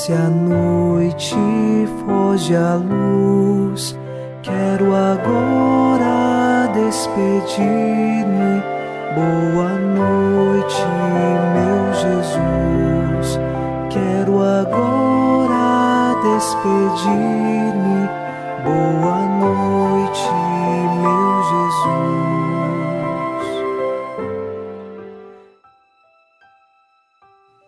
Desce a noite, foge a luz. Quero agora despedir-me. Boa noite, meu Jesus. Quero agora despedir-me. Boa noite, meu Jesus.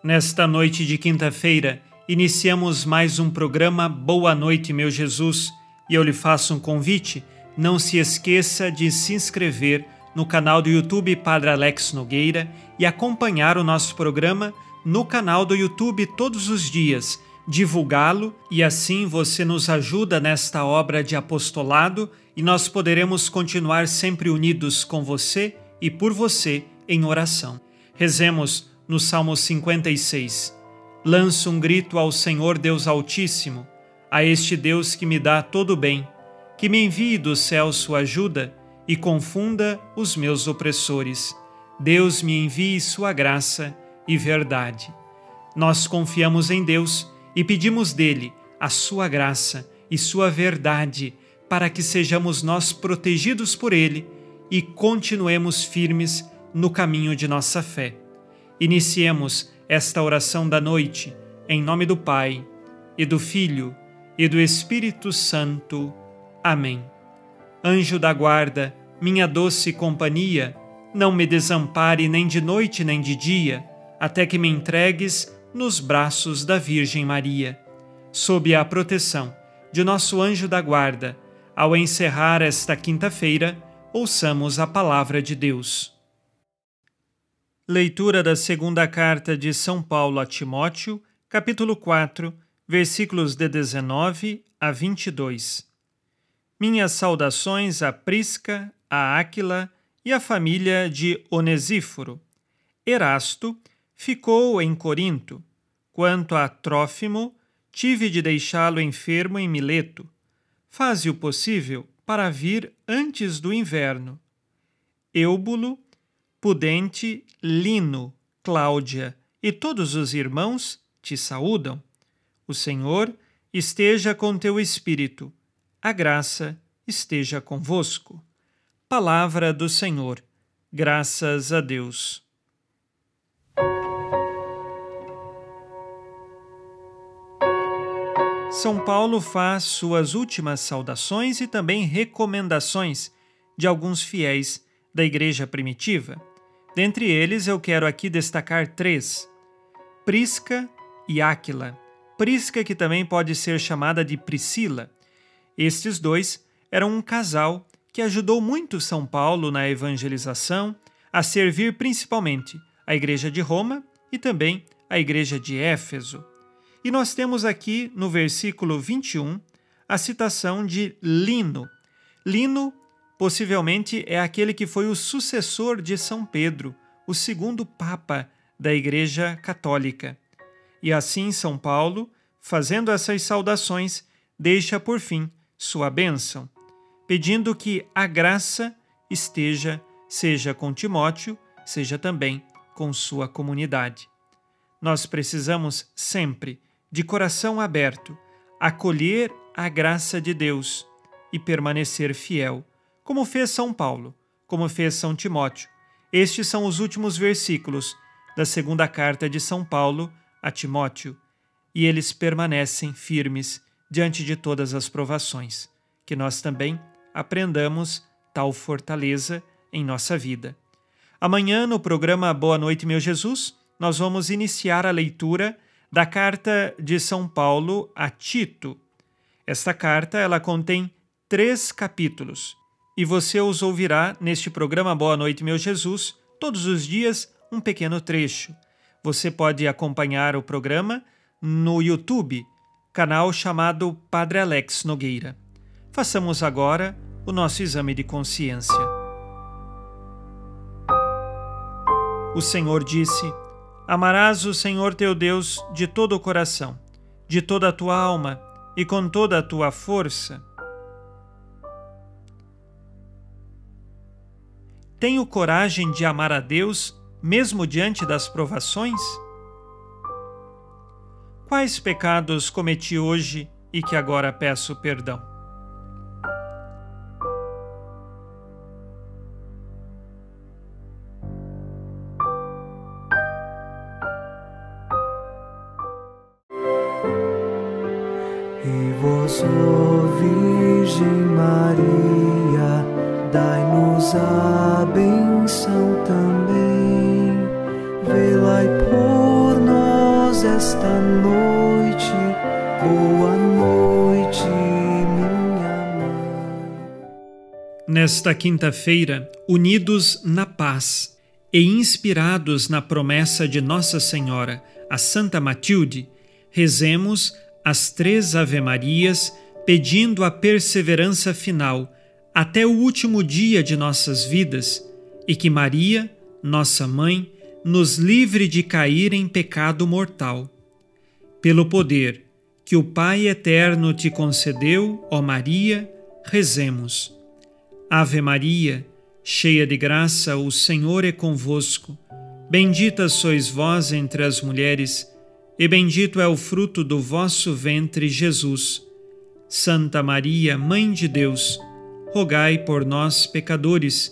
Nesta noite de quinta-feira, iniciamos mais um programa Boa Noite, meu Jesus, e eu lhe faço um convite. Não se esqueça de se inscrever no canal do YouTube Padre Alex Nogueira e acompanhar o nosso programa no canal do YouTube todos os dias, divulgá-lo e assim você nos ajuda nesta obra de apostolado e nós poderemos continuar sempre unidos com você e por você em oração. Rezemos no Salmo 56. Lanço um grito ao Senhor Deus Altíssimo, a este Deus que me dá todo o bem, que me envie do céu sua ajuda e confunda os meus opressores. Deus me envie sua graça e verdade. Nós confiamos em Deus e pedimos dele a sua graça e sua verdade para que sejamos nós protegidos por ele e continuemos firmes no caminho de nossa fé. Iniciemos esta oração da noite, em nome do Pai, e do Filho, e do Espírito Santo. Amém. Anjo da guarda, minha doce companhia, não me desampare nem de noite nem de dia, até que me entregues nos braços da Virgem Maria. Sob a proteção de nosso anjo da guarda, ao encerrar esta quinta-feira, ouçamos a palavra de Deus. Leitura da segunda carta de São Paulo a Timóteo, capítulo 4, versículos de 19 a 22. Minhas saudações a Prisca, a Áquila e a família de Onesíforo. Erasto ficou em Corinto. Quanto a Trófimo, tive de deixá-lo enfermo em Mileto. Faze o possível para vir antes do inverno. Eubulo Pudente, Lino, Cláudia e todos os irmãos te saúdam. O Senhor esteja com teu espírito. A graça esteja convosco. Palavra do Senhor. Graças a Deus. São Paulo faz suas últimas saudações e também recomendações de alguns fiéis da igreja primitiva. Dentre eles, eu quero aqui destacar três: Prisca e Áquila. Prisca, que também pode ser chamada de Priscila. Estes dois eram um casal que ajudou muito São Paulo na evangelização, a servir principalmente a Igreja de Roma e também a Igreja de Éfeso. E nós temos aqui no versículo 21 a citação de Lino. Lino Possivelmente é aquele que foi o sucessor de São Pedro, o segundo Papa da Igreja Católica. E assim São Paulo, fazendo essas saudações, deixa por fim sua bênção, pedindo que a graça esteja, seja com Timóteo, seja também com sua comunidade. Nós precisamos sempre, de coração aberto, acolher a graça de Deus e permanecer fiel como fez São Paulo, como fez São Timóteo. Estes são os últimos versículos da segunda carta de São Paulo a Timóteo, e eles permanecem firmes diante de todas as provações. Que nós também aprendamos tal fortaleza em nossa vida. Amanhã, no programa Boa Noite, meu Jesus, nós vamos iniciar a leitura da carta de São Paulo a Tito. Esta carta ela contém três capítulos e você os ouvirá neste programa Boa Noite, meu Jesus, todos os dias um pequeno trecho. Você pode acompanhar o programa no YouTube, canal chamado Padre Alex Nogueira. Façamos agora o nosso exame de consciência. O Senhor disse: Amarás o Senhor teu Deus de todo o coração, de toda a tua alma e com toda a tua força Tenho coragem de amar a Deus mesmo diante das provações? quais pecados cometi hoje e que agora peço perdão. Benção também. Velai por nós esta noite. Boa noite, minha mãe. Nesta quinta-feira, unidos na paz e inspirados na promessa de Nossa Senhora, a Santa Matilde, rezemos as três Ave-Marias, pedindo a perseverança final até o último dia de nossas vidas e que Maria, nossa mãe, nos livre de cair em pecado mortal. Pelo poder que o Pai eterno te concedeu, ó Maria, rezemos. Ave Maria, cheia de graça, o Senhor é convosco. Bendita sois vós entre as mulheres e bendito é o fruto do vosso ventre, Jesus. Santa Maria, Mãe de Deus, rogai por nós, pecadores,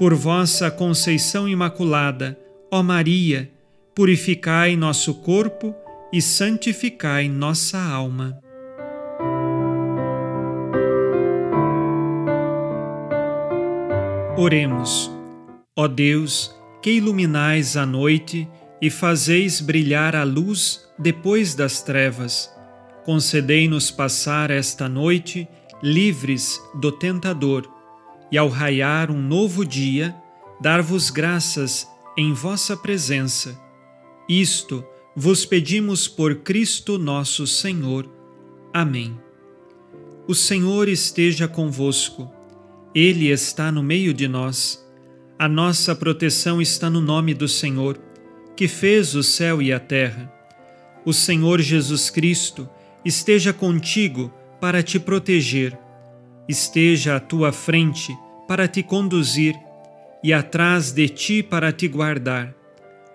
Por vossa conceição imaculada, ó Maria, purificai nosso corpo e santificai nossa alma. Oremos. Ó Deus, que iluminais a noite, e fazeis brilhar a luz depois das trevas. Concedei-nos passar esta noite livres do tentador, e ao raiar um novo dia, dar-vos graças em vossa presença. Isto vos pedimos por Cristo nosso Senhor. Amém. O Senhor esteja convosco, Ele está no meio de nós. A nossa proteção está no nome do Senhor que fez o céu e a terra. O Senhor Jesus Cristo esteja contigo para te proteger, esteja à tua frente para te conduzir e atrás de ti para te guardar.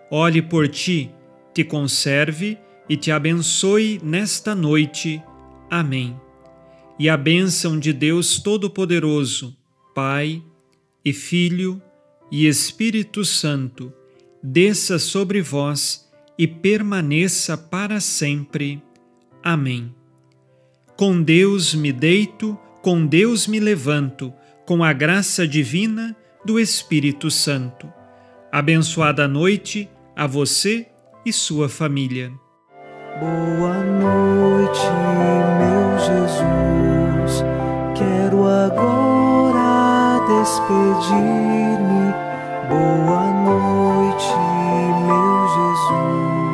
Olhe por ti, te conserve e te abençoe nesta noite. Amém. E a bênção de Deus Todo-Poderoso, Pai e Filho e Espírito Santo, desça sobre vós e permaneça para sempre. Amém. Com Deus me deito, com Deus me levanto, com a graça divina do Espírito Santo. Abençoada noite a você e sua família. Boa noite, meu Jesus. Quero agora despedir-me. Boa noite, meu Jesus.